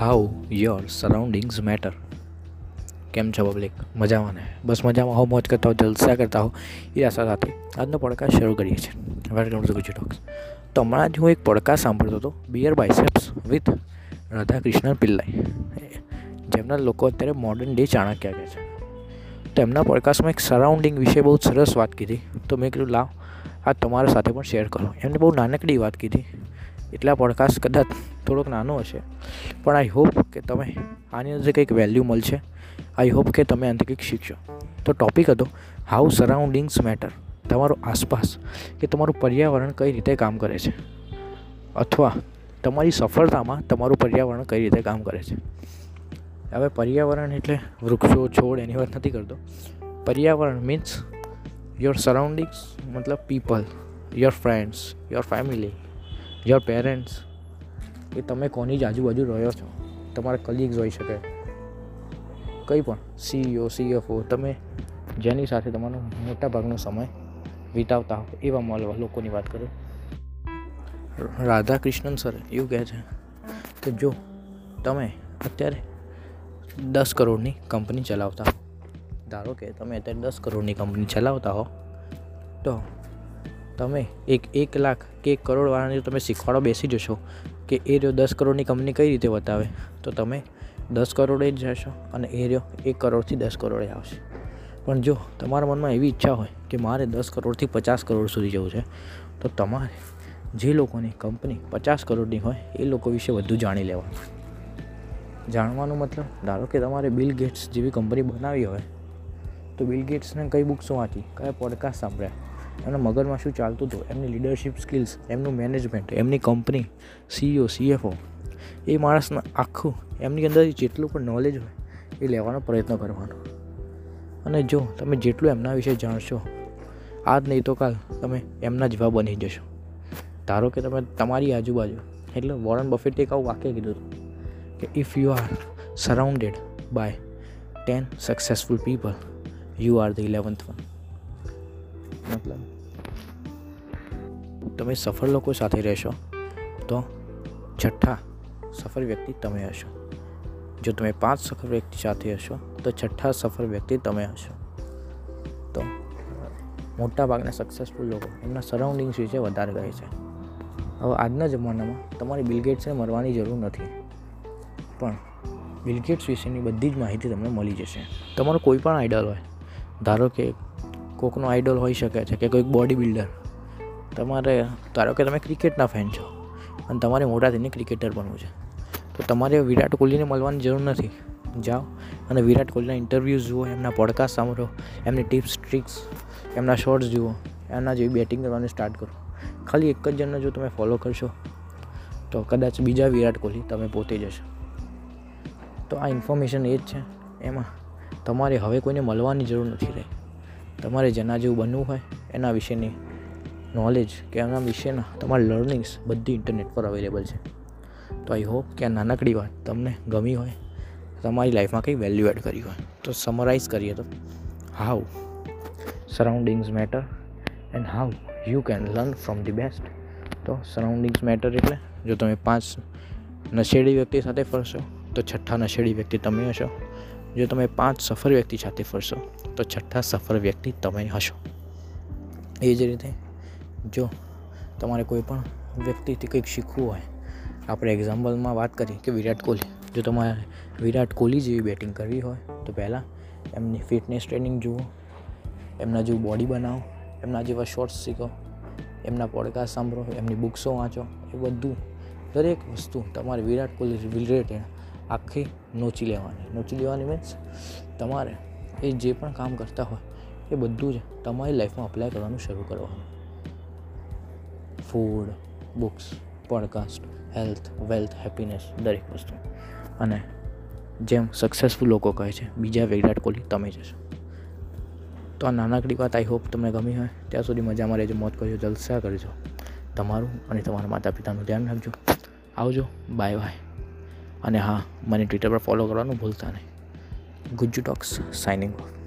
How your surroundings matter કેમ છો public મજામાં ને? બસ મજામાં. હો મોજ કરતા હો જલસા કરતા હો એ આશા સાથે આજનો પડકાર શરૂ કરીએ છીએ. વેલકમ ટુ ગુજુ ટોક્સ તો હમણાં જ હું એક પડકાર સાંભળતો હતો beer biceps with Radhakrishna Pillai. જેમના લોકો અત્યારે મોડર્ન ડે ચાણક્ય કહે છે. તો એમના પોડકાસ્ટમાં એક સરાઉન્ડિંગ વિશે બહુ સરસ વાત કીધી. તો મેં કીધું, લાવ, આ તમારા સાથે પણ શેર કરો. એમને બહુ નાનકડી વાત કીધી. એટલા પોડકાસ્ટ કદાચ થોડોક નાનો હશે. પણ આઈ હોપ કે તમે આની અંદર કંઈક વેલ્યુ મળશે. આઈ હોપ કે તમે આનાથી કંઈક શીખશો. તો ટોપિક હતો હાઉ સરાઉન્ડિંગ્સ મેટર તમારું આસપાસ કે તમારું પર્યાવરણ કઈ રીતે કામ કરે છે? અથવા તમારી સફળતામાં તમારું પર્યાવરણ કઈ રીતે કામ કરે છે? હવે પર્યાવરણ એટલે વૃક્ષો, છોડ એની વાત નથી કરતો. પર્યાવરણ મીન્સ યોર સરાઉન્ડિંગ્સ મતલબ people your friends your family your parents કે તમે કોની જ આજુબાજુ રહ્યો છો? તમારા કલીગ્સ હોઈ શકે. કંઈ પણ. સીઈઓ સીએફઓ તમે જેની સાથે તમારો મોટાભાગનો સમય વિતાવતા હો, એવા મળવા લોકોની વાત કરું. રાધા કૃષ્ણન સર, એવું કહે છે કે જો તમે અત્યારે દસ કરોડની કંપની ચલાવતા ધારો કે તમે અત્યારે દસ કરોડની કંપની ચલાવતા હો, તો તમે એક એક લાખ કે એક કરોડવાળાને તમે શીખવાડો બેસી જશો કે એ રહ્યો દસ કરોડની કંપની કઈ રીતે બતાવે? તો તમે દસ કરોડે જ જશો અને એ રહ્યો એક કરોડથી દસ કરોડે આવશે. પણ જો તમારા મનમાં એવી ઈચ્છા હોય કે મારે દસ કરોડથી પચાસ કરોડ સુધી જવું છે, તો તમારે જે લોકોની કંપની પચાસ કરોડની હોય એ લોકો વિશે વધુ જાણી લેવાનું. જાણવાનું મતલબ, ધારો કે તમારે બિલ ગેટ્સ જેવી કંપની બનાવી હોય, તો બિલ ગેટ્સને કઈ બુક્સ વાંચી, કયા પોડકાસ્ટ સાંભળ્યા? એમના મગજમાં શું ચાલતું હતું? એમની લીડરશિપ સ્કિલ્સ એમનું મેનેજમેન્ટ એમની કંપની સીઈઓ સીએફઓ એ માણસના આખું, એમની અંદર જેટલું પણ નોલેજ હોય, એ લેવાનો પ્રયત્ન કરવાનો. અને જો તમે જેટલું એમના વિશે જાણશો, આજ નહીં તો કાલ તમે એમના જેવા બની જશો. ધારો કે તમે તમારી આજુબાજુ, એટલે વોરન બફેટે એક આવું વાક્ય કીધું હતું કે if you are surrounded by ten successful people you are the eleventh one મતલબ. તમે સફળ લોકો સાથે રહેશો, તો છઠ્ઠા સફળ વ્યક્તિ તમે હશો. જો તમે પાંચ સફળ વ્યક્તિ સાથે હશો, તો છઠ્ઠા સફળ વ્યક્તિ તમે હશો. તો મોટાભાગના સક્સેસફુલ લોકો એમના સરાઉન્ડિંગ્સ વિશે વધારે કહે છે. હવે આજના જમાનામાં તમારે બિલગેટ્સને મરવાની જરૂર નથી. પણ બિલગેટ્સ વિશેની બધી જ માહિતી તમને મળી જશે. તમારો કોઈ પણ આઈડલ હોય, ધારો કે કોકનો આઇડોલ હોઈ શકે છે કે કોઈક બોડી બિલ્ડર તમારે, ધારો કે તમે ક્રિકેટના ફેન છો અને તમારે મોટા થઈને ક્રિકેટર બનવું છે. તો તમારે વિરાટ કોહલીને મળવાની જરૂર નથી. જાઓ અને વિરાટ કોહલીના ઇન્ટરવ્યૂઝ જુઓ, એમના પોડકાસ્ટ સાંભળો, એમની ટિપ્સ ટ્રિક્સ એમના શોર્ટ્સ જુઓ, એમના જેવી બેટિંગ કરવાનું સ્ટાર્ટ કરો. ખાલી એક જ જણને જો તમે ફોલો કરશો, તો કદાચ બીજા વિરાટ કોહલી તમે પોતે જશો. તો આ ઇન્ફોર્મેશન એ જ છે. એમાં તમારે હવે કોઈને મળવાની જરૂર નથી રહી. તમારે જેના જેવું બનવું હોય, એના વિશેની નોલેજ કે એના વિશેના તમારા લર્નિંગ્સ બધી ઇન્ટરનેટ પર અવેલેબલ છે. તો આઈ હોપ કે આ નાનકડી વાત તમને ગમી હોય, તમારી લાઈફમાં કંઈ વેલ્યુ એડ કરી હોય. તો સમરાઇઝ કરીએ તો how surroundings matter and how you can learn from the best તો સરાઉન્ડિંગ્સ મેટર એટલે, જો તમે પાંચ નશેડી વ્યક્તિ સાથે ફરશો, તો છઠ્ઠા નશેડી વ્યક્તિ તમે હશો. જો તમે પાંચ સફળ વ્યક્તિ સાથે ફરશો, તો છઠ્ઠા સફળ વ્યક્તિ તમે હશો. એ જ રીતે જો તમારે કોઈ પણ વ્યક્તિથી કંઈક શીખવું હોય, આપણે એક્ઝામ્પલમાં વાત કરીએ કે વિરાટ કોહલી. જો તમારે વિરાટ કોહલી જેવી બેટિંગ કરવી હોય, તો પહેલાં એમની ફિટનેસ ટ્રેનિંગ જુઓ, એમના જેવું બોડી બનાવો, એમના જેવા શોર્ટ્સ શીખો, એમના પોડકાસ્ટ સાંભળો, એમની બુક્સો વાંચો, એ બધું દરેક વસ્તુ તમારે વિરાટ કોહલી રિલેટેડ આખી નોચી લેવાની. નોચી લેવાની મીન્સ તમારે એ જે પણ કામ કરતા હોય એ બધું જ તમારી લાઈફમાં અપ્લાય કરવાનું શરૂ કરવાનું. Food books podcast health wealth happiness દરેક વસ્તુ. અને જેમ સક્સેસફુલ લોકો કહે છે, બીજા વિરાટ કોહલી તમે જશો તો આ નાનકડી વાત આઈ હોપ તમને ગમી હોય, ત્યાં સુધી મજામાં રહેજો મોત કરજો, જલસા કરજો. તમારું અને તમારા માતા પિતાનું ધ્યાન રાખજો. આવજો. બાય બાય અને હા મને ટ્વિટર પર ફોલો કરવાનું ભૂલતા નહીં. Gujju talks signing of